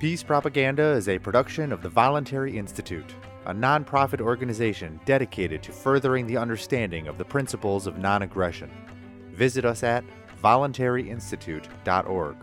Peace Propaganda is a production of the Voluntary Institute, a nonprofit organization dedicated to furthering the understanding of the principles of non aggression. Visit us at voluntaryinstitute.org.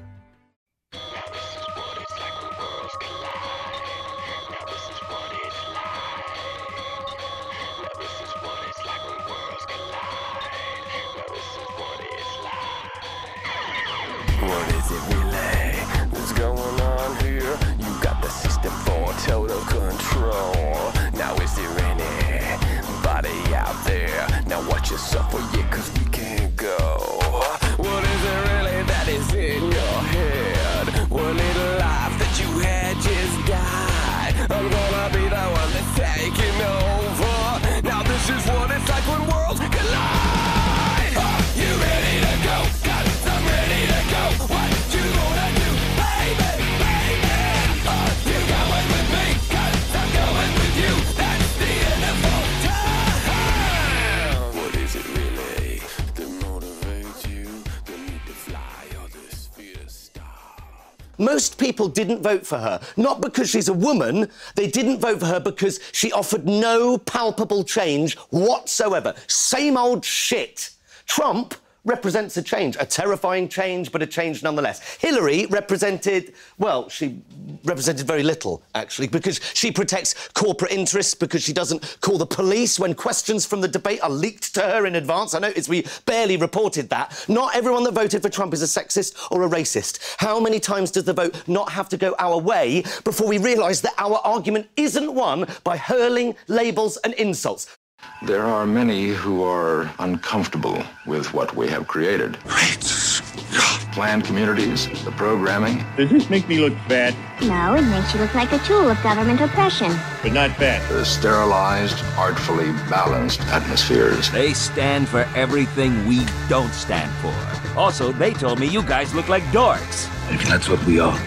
Most people didn't vote for her, not because she's a woman. They didn't vote for her because she offered no palpable change whatsoever. Same old shit. Trump represents a change, a terrifying change, but a change nonetheless. Hillary represented, well, she represented very little, actually, because she protects corporate interests, because she doesn't call the police when questions from the debate are leaked to her in advance. I noticed we barely reported that. Not everyone that voted for Trump is a sexist or a racist. How many times does the vote not have to go our way before we realise that our argument isn't won by hurling labels and insults? There are many who are uncomfortable with what we have created. Great Scott. Planned communities, the programming, Does this make me look fat? No, it makes you look like a tool of government oppression. But not fat. the sterilized, artfully balanced atmospheres. They stand for everything we don't stand for. Also, they told me you guys look like dorks. If that's what we are,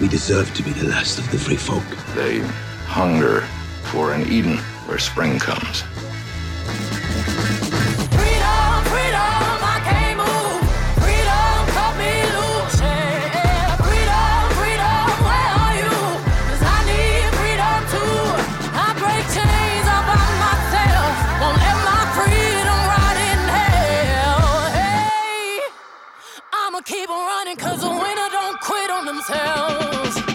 we deserve to be the last of the free folk. They hunger for an Eden where spring comes. Freedom, freedom, I can't move. Freedom, cut me loose. Freedom, freedom, where are you? 'Cause I need freedom too. I break chains all by myself. Won't let my freedom rot in hell. Hey, I'ma keep on running 'cause the winner don't quit on themselves.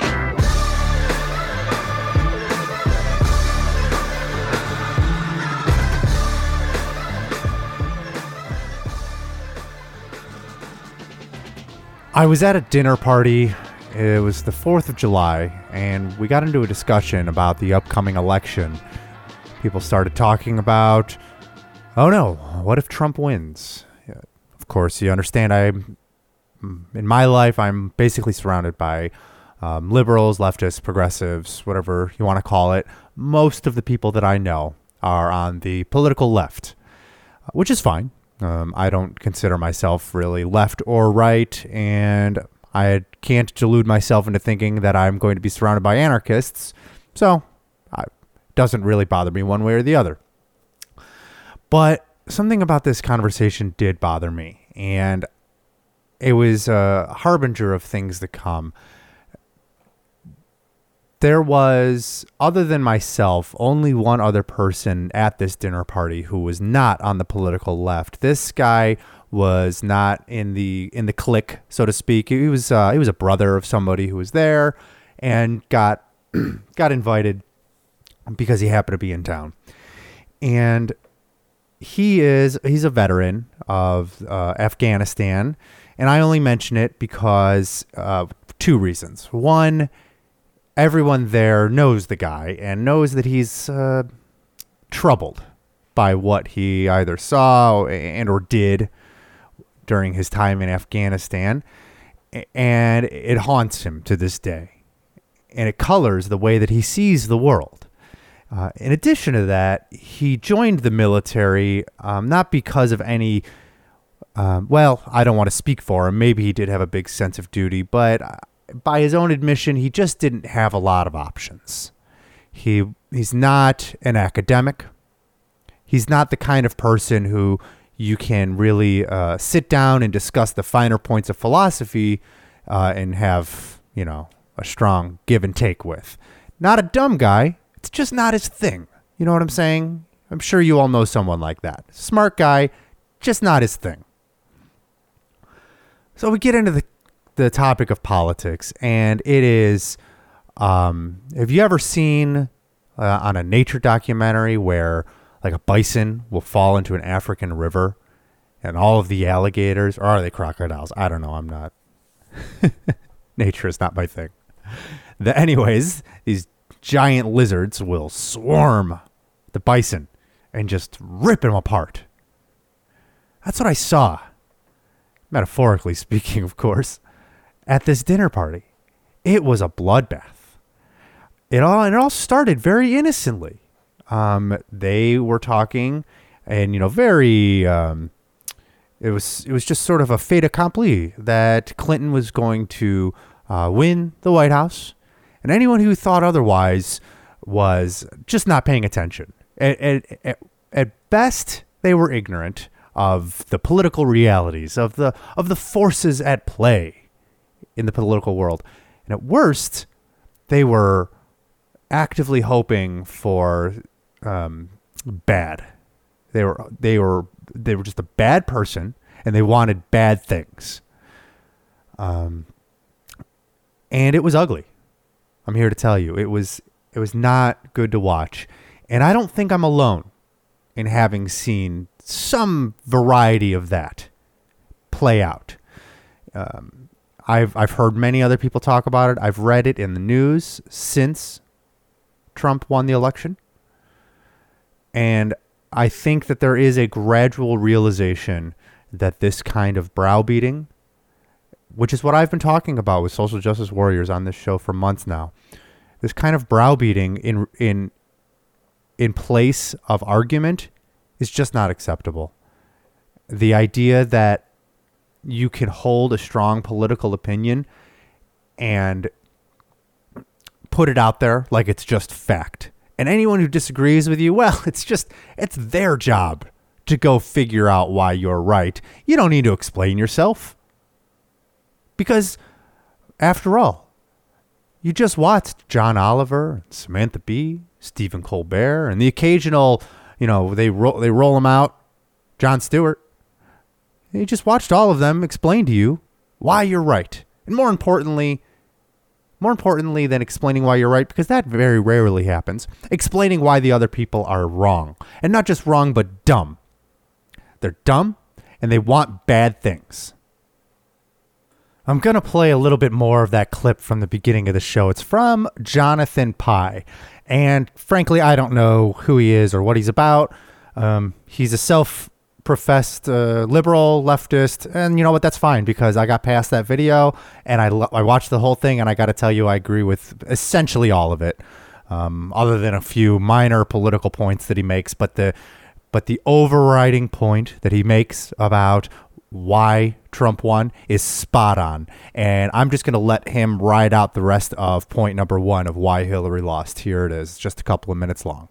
I was at a dinner party. It was the 4th of July, and we got into a discussion about the upcoming election. People started talking about, oh no, what if Trump wins? Of course, you understand, I'm in my life, I'm basically surrounded by um, liberals, leftists, progressives, whatever you want to call it. Most of the people that I know are on the political left which is fine. Um, I don't consider myself really left or right, and I can't delude myself into thinking that I'm going to be surrounded by anarchists. So, it doesn't really bother me one way or the other. But something about this conversation did bother me, and it was a harbinger of things to come there was, other than myself, only one other person at this dinner party who was not on the political left. This guy was not in the in the clique, so to speak. He was uh, he was a brother of somebody who was there and got got invited because he happened to be in town. And he is he's a veteran of uh, Afghanistan, and I only mention it because uh, two reasons. One everyone there knows the guy and knows that he's uh, troubled by what he either saw and or did during his time in Afghanistan, and it haunts him to this day, and it colors the way that he sees the world. Uh, in addition to that, he joined the military um, not because of any. Um, well, I don't want to speak for him. Maybe he did have a big sense of duty, but by his own admission, he just didn't have a lot of options. He he's not an academic. He's not the kind of person who you can really uh, sit down and discuss the finer points of philosophy uh, and have you know a strong give and take with. Not a dumb guy, it's just not his thing. You know what I'm saying? I'm sure you all know someone like that. Smart guy, just not his thing. So we get into the the topic of politics, and it is. Um, have you ever seen uh, on a nature documentary where like a bison will fall into an African river, and all of the alligators, or are they crocodiles? I don't know. I'm not. nature is not my thing. The, anyways, these giant lizards will swarm the bison and just rip him apart. That's what I saw, metaphorically speaking, of course, at this dinner party. It was a bloodbath. It all it all started very innocently. Um, they were talking, and you know, very. Um, it was it was just sort of a fait accompli that Clinton was going to uh, win the White House, and anyone who thought otherwise was just not paying attention. At, at, at, best, they were ignorant of the political realities of the of the forces at play in the political world, and at worst, they were actively hoping for um, bad. They were they were they were just a bad person, and they wanted bad things. Um, and it was ugly. I'm here to tell you, it was it was not good to watch, and I don't think I'm alone in having seen some variety of that play out. Um, I've I've heard many other people talk about it. I've read it in the news since Trump won the election. And I think that there is a gradual realization that this kind of browbeating, which is what I've been talking about with social justice warriors on this show for months now, this kind of browbeating in in in place of argument is just not acceptable. The idea that you can hold a strong political opinion and put it out there like it's just fact. And anyone who disagrees with you, well, it's just it's their job to go figure out why you're right. You don't need to explain yourself. Because after all, you just watched John Oliver, Samantha Bee, Stephen Colbert, and the occasional, you know, they roll they roll them out, Jon Stewart. You just watched all of them explain to you why you're right. And more importantly, more importantly than explaining why you're right, because that very rarely happens, explaining why the other people are wrong. And not just wrong, but dumb. They're dumb and they want bad things. I'm going to play a little bit more of that clip from the beginning of the show. It's from Jonathan Pie. And frankly, I don't know who he is or what he's about. Um, he's a self professed uh, liberal leftist and you know what that's fine because i got past that video and i, lo- I watched the whole thing and i got to tell you i agree with essentially all of it um, other than a few minor political points that he makes but the but the overriding point that he makes about why Trump won is spot on. And I'm just going to let him ride out the rest of point number one of why Hillary lost. Here it is, just a couple of minutes long.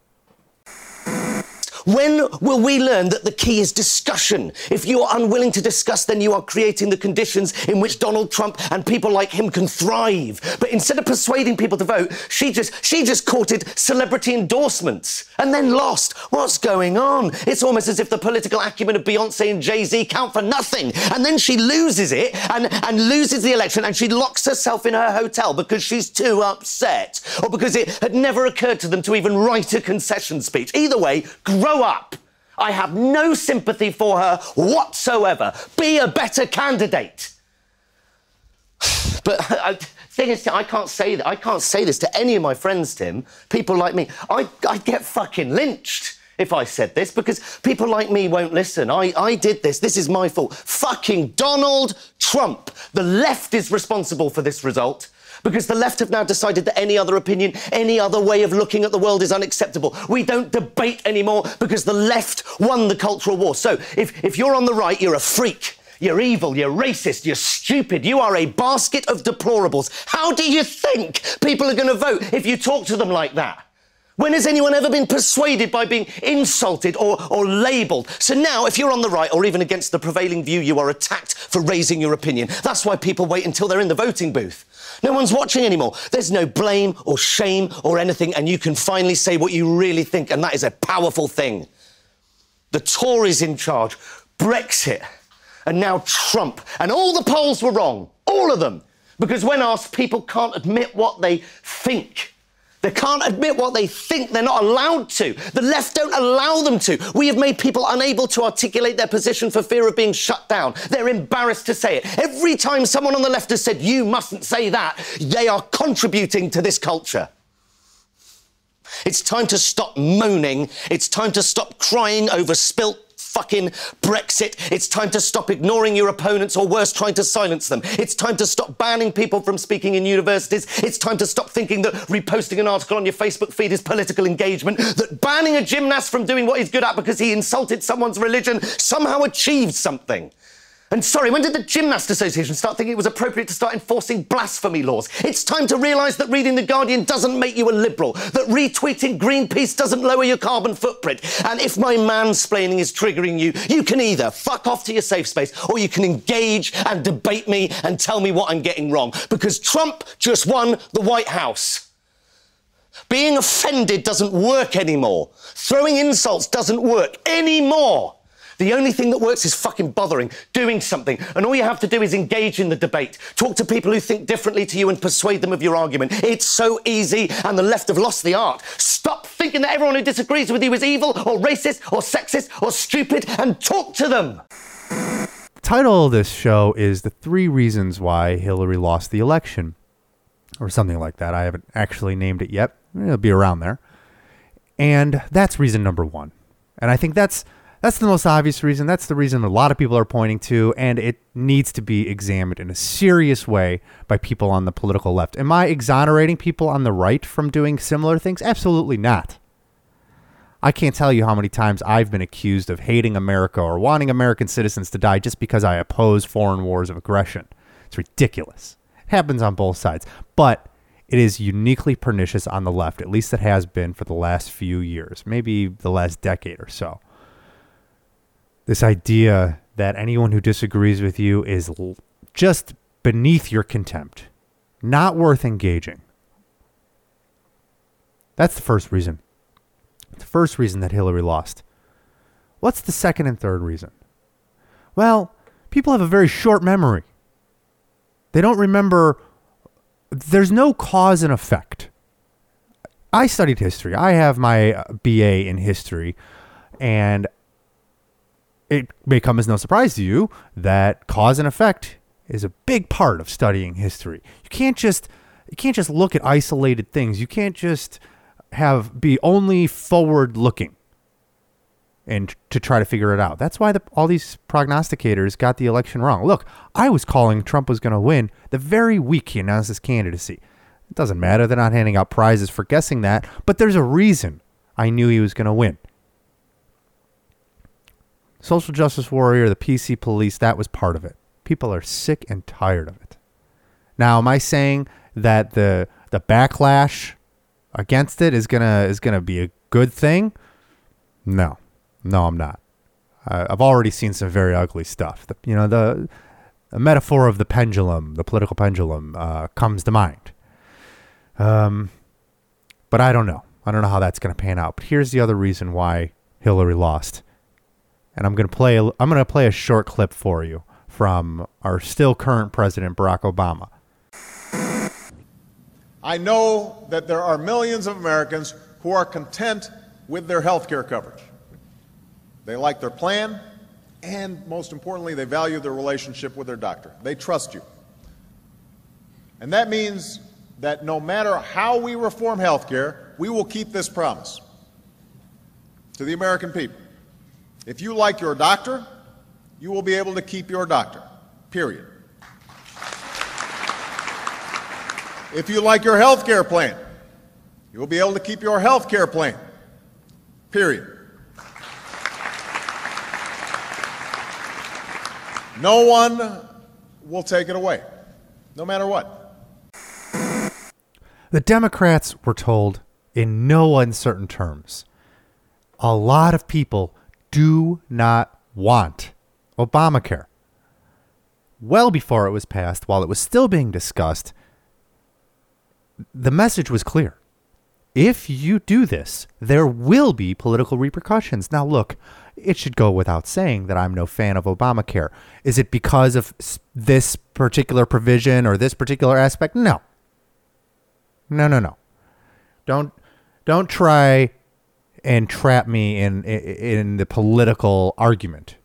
When will we learn that the key is discussion? If you are unwilling to discuss, then you are creating the conditions in which Donald Trump and people like him can thrive. But instead of persuading people to vote, she just she just courted celebrity endorsements and then lost. What's going on? It's almost as if the political acumen of Beyonce and Jay-Z count for nothing. And then she loses it and, and loses the election and she locks herself in her hotel because she's too upset. Or because it had never occurred to them to even write a concession speech. Either way, grow up. I have no sympathy for her whatsoever. Be a better candidate. But uh, thing is, I can't say that. I can't say this to any of my friends, Tim. People like me. I I get fucking lynched if I said this because people like me won't listen. I I did this. This is my fault. Fucking Donald Trump. The left is responsible for this result. Because the left have now decided that any other opinion, any other way of looking at the world is unacceptable. We don't debate anymore because the left won the cultural war. So if, if you're on the right, you're a freak. You're evil, you're racist, you're stupid, you are a basket of deplorables. How do you think people are going to vote if you talk to them like that? When has anyone ever been persuaded by being insulted or, or labelled? So now, if you're on the right or even against the prevailing view, you are attacked for raising your opinion. That's why people wait until they're in the voting booth. No one's watching anymore. There's no blame or shame or anything, and you can finally say what you really think, and that is a powerful thing. The Tories in charge, Brexit, and now Trump. And all the polls were wrong. All of them. Because when asked, people can't admit what they think. They can't admit what they think. They're not allowed to. The left don't allow them to. We have made people unable to articulate their position for fear of being shut down. They're embarrassed to say it. Every time someone on the left has said, you mustn't say that, they are contributing to this culture. It's time to stop moaning. It's time to stop crying over spilt fucking Brexit. It's time to stop ignoring your opponents or worse, trying to silence them. It's time to stop banning people from speaking in universities. It's time to stop thinking that reposting an article on your Facebook feed is political engagement, that banning a gymnast from doing what he's good at because he insulted someone's religion somehow achieved something. And sorry, when did the Gymnast Association start thinking it was appropriate to start enforcing blasphemy laws? It's time to realise that reading The Guardian doesn't make you a liberal, that retweeting Greenpeace doesn't lower your carbon footprint. And if my mansplaining is triggering you, you can either fuck off to your safe space or you can engage and debate me and tell me what I'm getting wrong. Because Trump just won the White House. Being offended doesn't work anymore. Throwing insults doesn't work anymore. The only thing that works is fucking bothering, doing something. And all you have to do is engage in the debate. Talk to people who think differently to you and persuade them of your argument. It's so easy, and the left have lost the art. Stop thinking that everyone who disagrees with you is evil or racist or sexist or stupid and talk to them. The title of this show is The Three Reasons Why Hillary Lost the Election, or something like that. I haven't actually named it yet. It'll be around there. And that's reason number one. And I think that's that's the most obvious reason. That's the reason a lot of people are pointing to, and it needs to be examined in a serious way by people on the political left. Am I exonerating people on the right from doing similar things? Absolutely not. I can't tell you how many times I've been accused of hating America or wanting American citizens to die just because I oppose foreign wars of aggression. It's ridiculous. It happens on both sides. But it is uniquely pernicious on the left, at least it has been for the last few years, maybe the last decade or so this idea that anyone who disagrees with you is l- just beneath your contempt, not worth engaging. That's the first reason. The first reason that Hillary lost. What's the second and third reason? Well, people have a very short memory. They don't remember, there's no cause and effect. I studied history. I have my uh, BA in history, and it may come as no surprise to you that cause and effect is a big part of studying history. You can't just you can't just look at isolated things. You can't just have be only forward looking and to try to figure it out. That's why the, all these prognosticators got the election wrong. Look, I was calling Trump was going to win the very week he announced his candidacy. It doesn't matter. They're not handing out prizes for guessing that, but there's a reason I knew he was going to win social justice warrior, the PC police, that was part of it. People are sick and tired of it. Now, am I saying that the the backlash against it is gonna is gonna be a good thing? No, no, I'm not. I've already seen some very ugly stuff. The, you know, the, the metaphor of the pendulum, the political pendulum, uh, comes to mind. Um, but I don't know. I don't know how that's going to pan out. But here's the other reason why Hillary lost and I'm going to play. I'm to play a short clip for you from our still current president Barack Obama. I know that there are millions of Americans who are content with their health care coverage. They like their plan, and most importantly, they value their relationship with their doctor. They trust you. And that means that no matter how we reform health care, we will keep this promise to the American people. If you like your doctor, you will be able to keep your doctor, period. If you like your health care plan, you will be able to keep your health care plan, period. No one will take it away, no matter what. The Democrats were told in no uncertain terms. A lot of people do not want Obamacare. Well before it was passed, while it was still being discussed, the message was clear. If you do this, there will be political repercussions. Now, look, it should go without saying that I'm no fan of Obamacare. Is it because of this particular provision or this particular aspect? No. No, no, no. Don't don't try and trap me in in, the political argument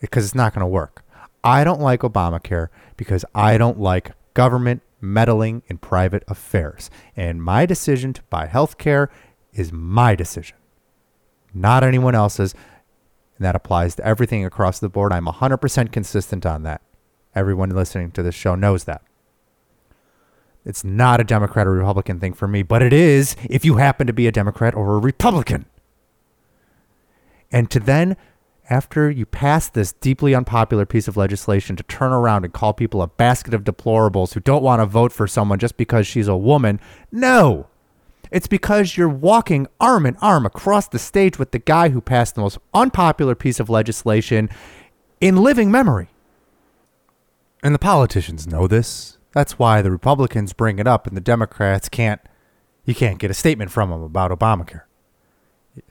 because it's not going to work. I don't like Obamacare because I don't like government meddling in private affairs. And my decision to buy health care is my decision, not anyone else's. And that applies to everything across the board. I'm 100% consistent on that. Everyone listening to this show knows that. It's not a Democrat or Republican thing for me, but it is if you happen to be a Democrat or a Republican. And to then, after you pass this deeply unpopular piece of legislation, to turn around and call people a basket of deplorables who don't want to vote for someone just because she's a woman, no. It's because you're walking arm in arm across the stage with the guy who passed the most unpopular piece of legislation in living memory. And the politicians know this. That's why the Republicans bring it up and the Democrats can't you can't get a statement from them about Obamacare.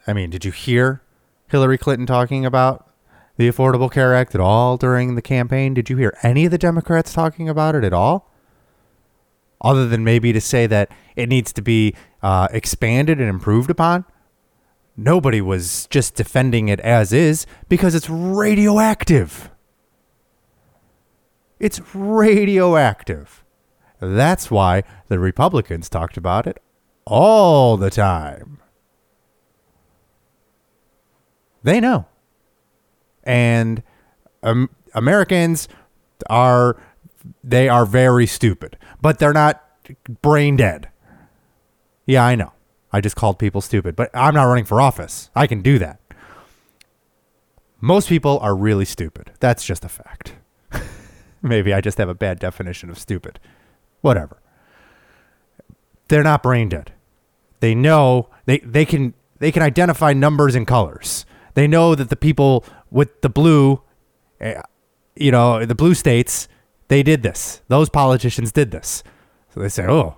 I mean, did you hear Hillary Clinton talking about the Affordable Care Act at all during the campaign? Did you hear any of the Democrats talking about it at all? Other than maybe to say that it needs to be uh, expanded and improved upon? Nobody was just defending it as is because it's radioactive. It's radioactive. That's why the Republicans talked about it all the time. They know. And um, Americans are they are very stupid, but they're not brain dead. Yeah, I know. I just called people stupid, but I'm not running for office. I can do that. Most people are really stupid. That's just a fact. Maybe I just have a bad definition of stupid. Whatever. They're not brain dead. They know they, they can they can identify numbers and colors. They know that the people with the blue eh, you know, the blue states, they did this. Those politicians did this. So they say, "Oh,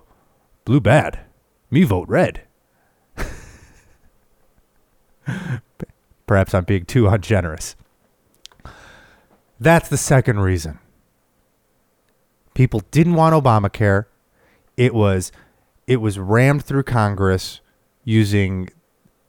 blue bad. Me vote red." Perhaps I'm being too ungenerous. That's the second reason. People didn't want Obamacare. It was it was rammed through Congress using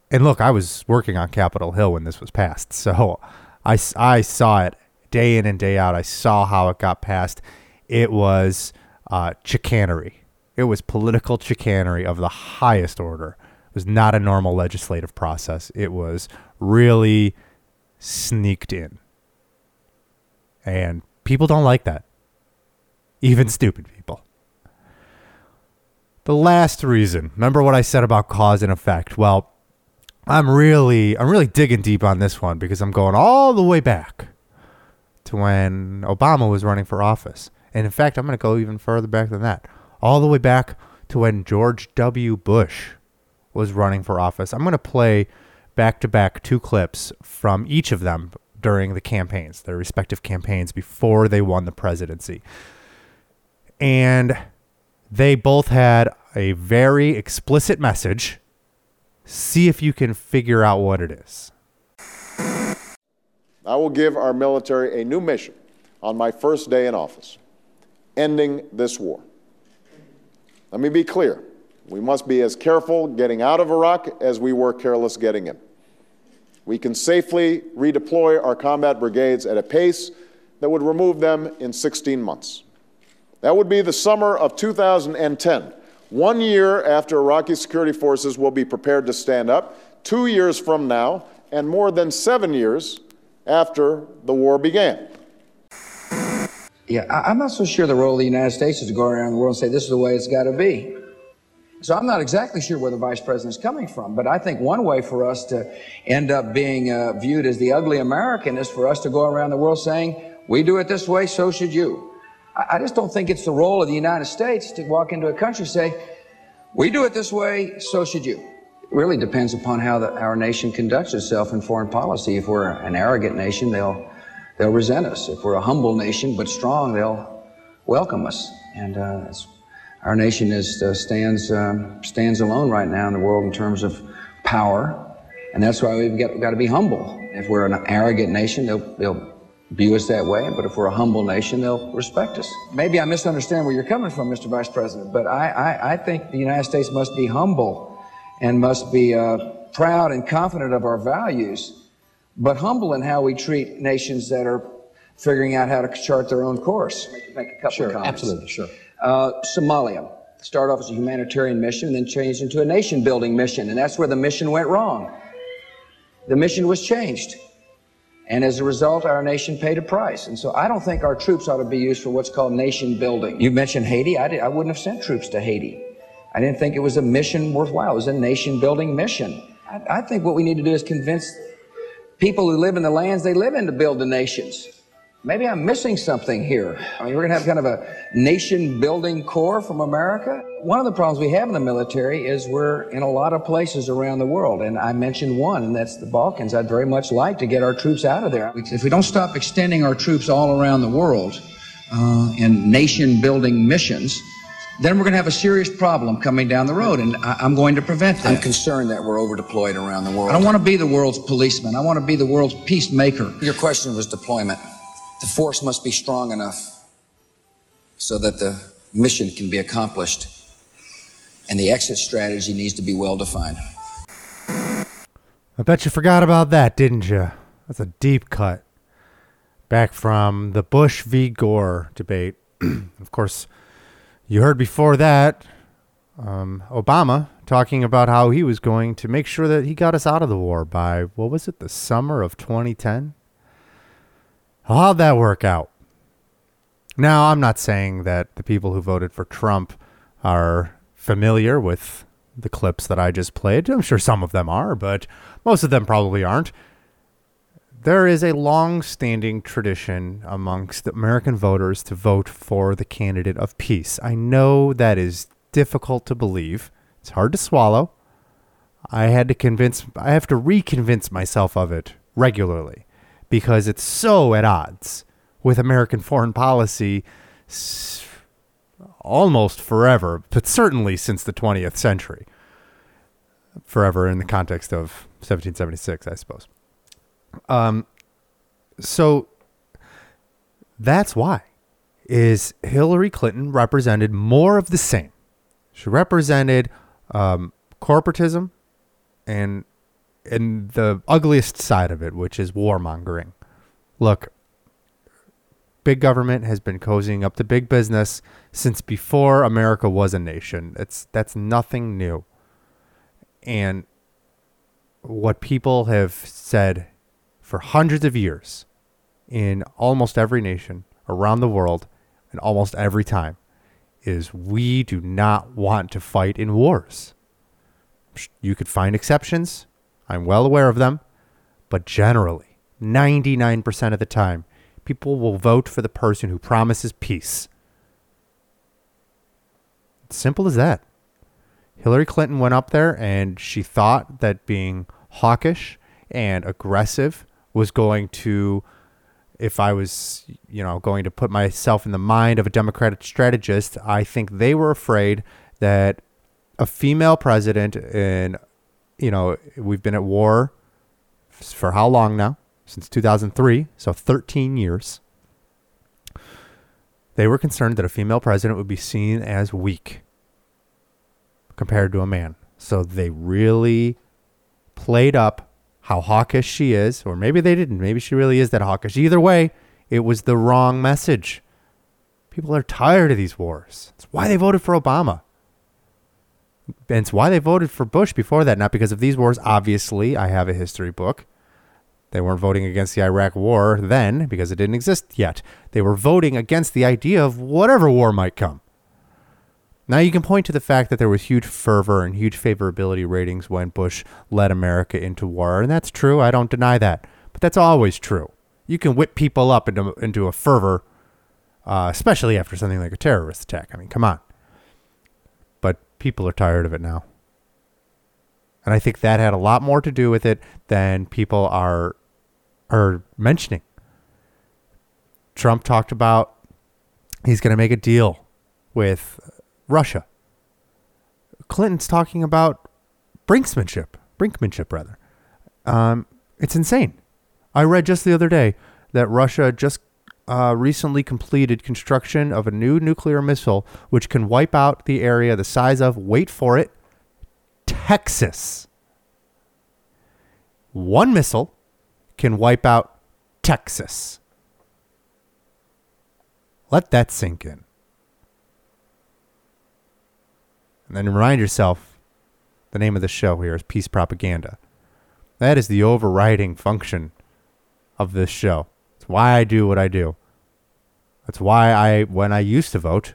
and look, I was working on Capitol Hill when this was passed. So I, I saw it day in and day out. I saw how it got passed. It was uh, chicanery. It was political chicanery of the highest order. It was not a normal legislative process. It was really sneaked in. And people don't like that. Even stupid people. The last reason, remember what I said about cause and effect? Well, I'm really I'm really digging deep on this one because I'm going all the way back to when Obama was running for office. And in fact, I'm going to go even further back than that. All the way back to when George W. Bush was running for office. I'm going to play back to back two clips from each of them during the campaigns, their respective campaigns before they won the presidency. And they both had a very explicit message. See if you can figure out what it is. I will give our military a new mission on my first day in office ending this war. Let me be clear. We must be as careful getting out of Iraq as we were careless getting in. We can safely redeploy our combat brigades at a pace that would remove them in 16 months. That would be the summer of 2010, one year after Iraqi security forces will be prepared to stand up, two years from now, and more than seven years after the war began. Yeah, I'm not so sure the role of the United States is to go around the world and say this is the way it's got to be. So I'm not exactly sure where the vice president is coming from, but I think one way for us to end up being uh, viewed as the ugly American is for us to go around the world saying, we do it this way, so should you. I, just don't think it's the role of the United States to walk into a country and say, We do it this way, so should you. It really depends upon how the, our nation conducts itself in foreign policy. If we're an arrogant nation, they'll they'll resent us. If we're a humble nation but strong, they'll welcome us. And uh, our nation is uh, stands um, stands alone right now in the world in terms of power, and that's why we've got, got to be humble. If we're an arrogant nation, they'll they'll view us that way. But if we're a humble nation, they'll respect us. Maybe I misunderstand where you're coming from, Mr. Vice President, but I, I, I think the United States must be humble and must be uh, proud and confident of our values, but humble in how we treat nations that are figuring out how to chart their own course. Make a couple Sure, of comments. absolutely, sure. Uh, Somalia started off as a humanitarian mission and then changed into a nation building mission, and that's where the mission went wrong. The mission was changed. And as a result, our nation paid a price. And so I don't think our troops ought to be used for what's called nation building. You mentioned Haiti. I, did, I wouldn't have sent troops to Haiti. I didn't think it was a mission worthwhile. It was a nation building mission. I, I think what we need to do is convince people who live in the lands they live in to build the nations. Maybe I'm missing something here. I mean, we're going to have kind of a nation building corps from America. One of the problems we have in the military is we're in a lot of places around the world. And I mentioned one, and that's the Balkans. I'd very much like to get our troops out of there. If we don't stop extending our troops all around the world uh, in nation building missions, then we're going to have a serious problem coming down the road, and I- I'm going to prevent that. I'm concerned that we're over deployed around the world. I don't want to be the world's policeman. I want to be the world's peacemaker. Your question was deployment. The force must be strong enough so that the mission can be accomplished, and the exit strategy needs to be well defined. I bet you forgot about that, didn't you? That's a deep cut. Back from the Bush v. Gore debate. of course, you heard before that um, Obama talking about how he was going to make sure that he got us out of the war by, what was it, the summer of 2010? How'd that work out? Now, I'm not saying that the people who voted for Trump are familiar with the clips that I just played. I'm sure some of them are, but most of them probably aren't. There is a long standing tradition amongst American voters to vote for the candidate of peace. I know that is difficult to believe, it's hard to swallow. I had to convince, I have to reconvince myself of it regularly because it's so at odds with American foreign policy almost forever, but certainly since the 20th century. Forever in the context of 1776, I suppose. Um, so that's why is Hillary Clinton represented more of the same. She represented um, corporatism and and the ugliest side of it, which is warmongering. Look, big government has been cozying up to big business since before America was a nation. It's that's nothing new. And what people have said for hundreds of years in almost every nation around the world and almost every time is we do not want to fight in wars. You could find exceptions. I'm well aware of them. But generally, 99% of the time, people will vote for the person who promises peace. Simple as that. Hillary Clinton went up there and she thought that being hawkish and aggressive was going to if I was, you know, going to put myself in the mind of a Democratic strategist, I think they were afraid that a female president and you know, we've been at war for how long now? Since 2003, so 13 years. They were concerned that a female president would be seen as weak compared to a man. So they really played up how hawkish she is, or maybe they didn't. Maybe she really is that hawkish. Either way, it was the wrong message. People are tired of these wars. It's why they voted for Obama. And it's why they voted for Bush before that, not because of these wars. Obviously, I have a history book. They weren't voting against the Iraq war then because it didn't exist yet. They were voting against the idea of whatever war might come. Now you can point to the fact that there was huge fervor and huge favorability ratings when Bush led America into war, and that's true. I don't deny that, but that's always true. You can whip people up into into a fervor, uh, especially after something like a terrorist attack. I mean, come on. People are tired of it now. And I think that had a lot more to do with it than people are are mentioning. Trump talked about he's going to make a deal with Russia. Clinton's talking about brinksmanship, brinkmanship rather. Um, it's insane. I read just the other day that Russia just uh, recently completed construction of a new nuclear missile which can wipe out the area the size of, wait for it, Texas. One missile can wipe out Texas. Let that sink in. And then remind yourself the name of the show here is Peace Propaganda. That is the overriding function of this show. Why I do what I do. That's why I, when I used to vote,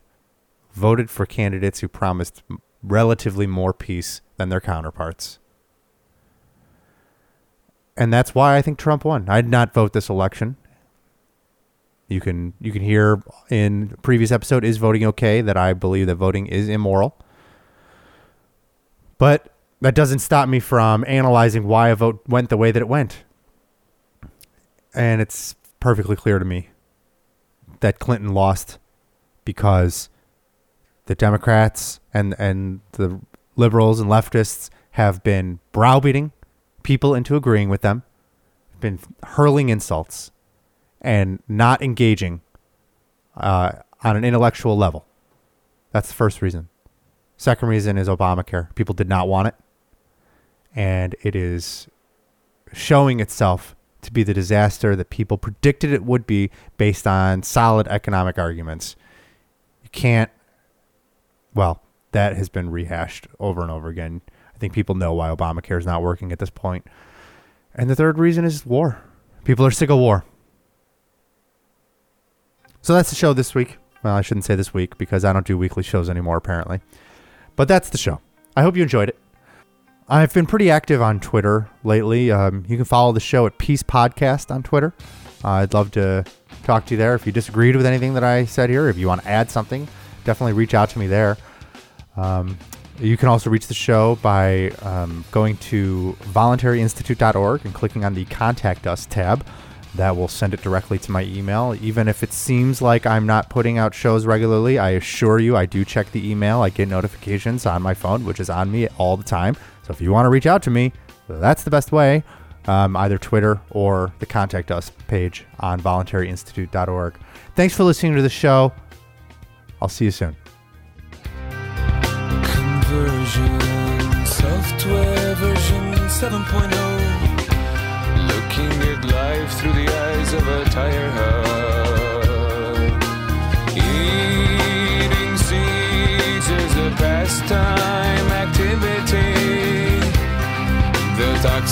voted for candidates who promised relatively more peace than their counterparts. And that's why I think Trump won. I did not vote this election. You can you can hear in previous episode is voting okay that I believe that voting is immoral. But that doesn't stop me from analyzing why a vote went the way that it went. And it's perfectly clear to me that Clinton lost because the Democrats and and the liberals and leftists have been browbeating people into agreeing with them, been hurling insults, and not engaging uh, on an intellectual level. That's the first reason. Second reason is Obamacare. People did not want it, and it is showing itself to be the disaster that people predicted it would be based on solid economic arguments. You can't, well, that has been rehashed over and over again. I think people know why Obamacare is not working at this point. And the third reason is war. People are sick of war. So that's the show this week. Well, I shouldn't say this week because I don't do weekly shows anymore, apparently. But that's the show. I hope you enjoyed it. I've been pretty active on Twitter lately. Um, you can follow the show at Peace Podcast on Twitter. Uh, I'd love to talk to you there. If you disagreed with anything that I said here, if you want to add something, definitely reach out to me there. Um, you can also reach the show by um, going to voluntaryinstitute.org and clicking on the Contact Us tab. That will send it directly to my email. Even if it seems like I'm not putting out shows regularly, I assure you I do check the email. I get notifications on my phone, which is on me all the time. If you want to reach out to me, that's the best way. Um, either Twitter or the Contact Us page on voluntaryinstitute.org. Thanks for listening to the show. I'll see you soon. Conversion software version 7.0. Looking at life through the eyes of a tire hub.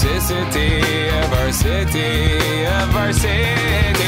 Toxicity of our city, of our city.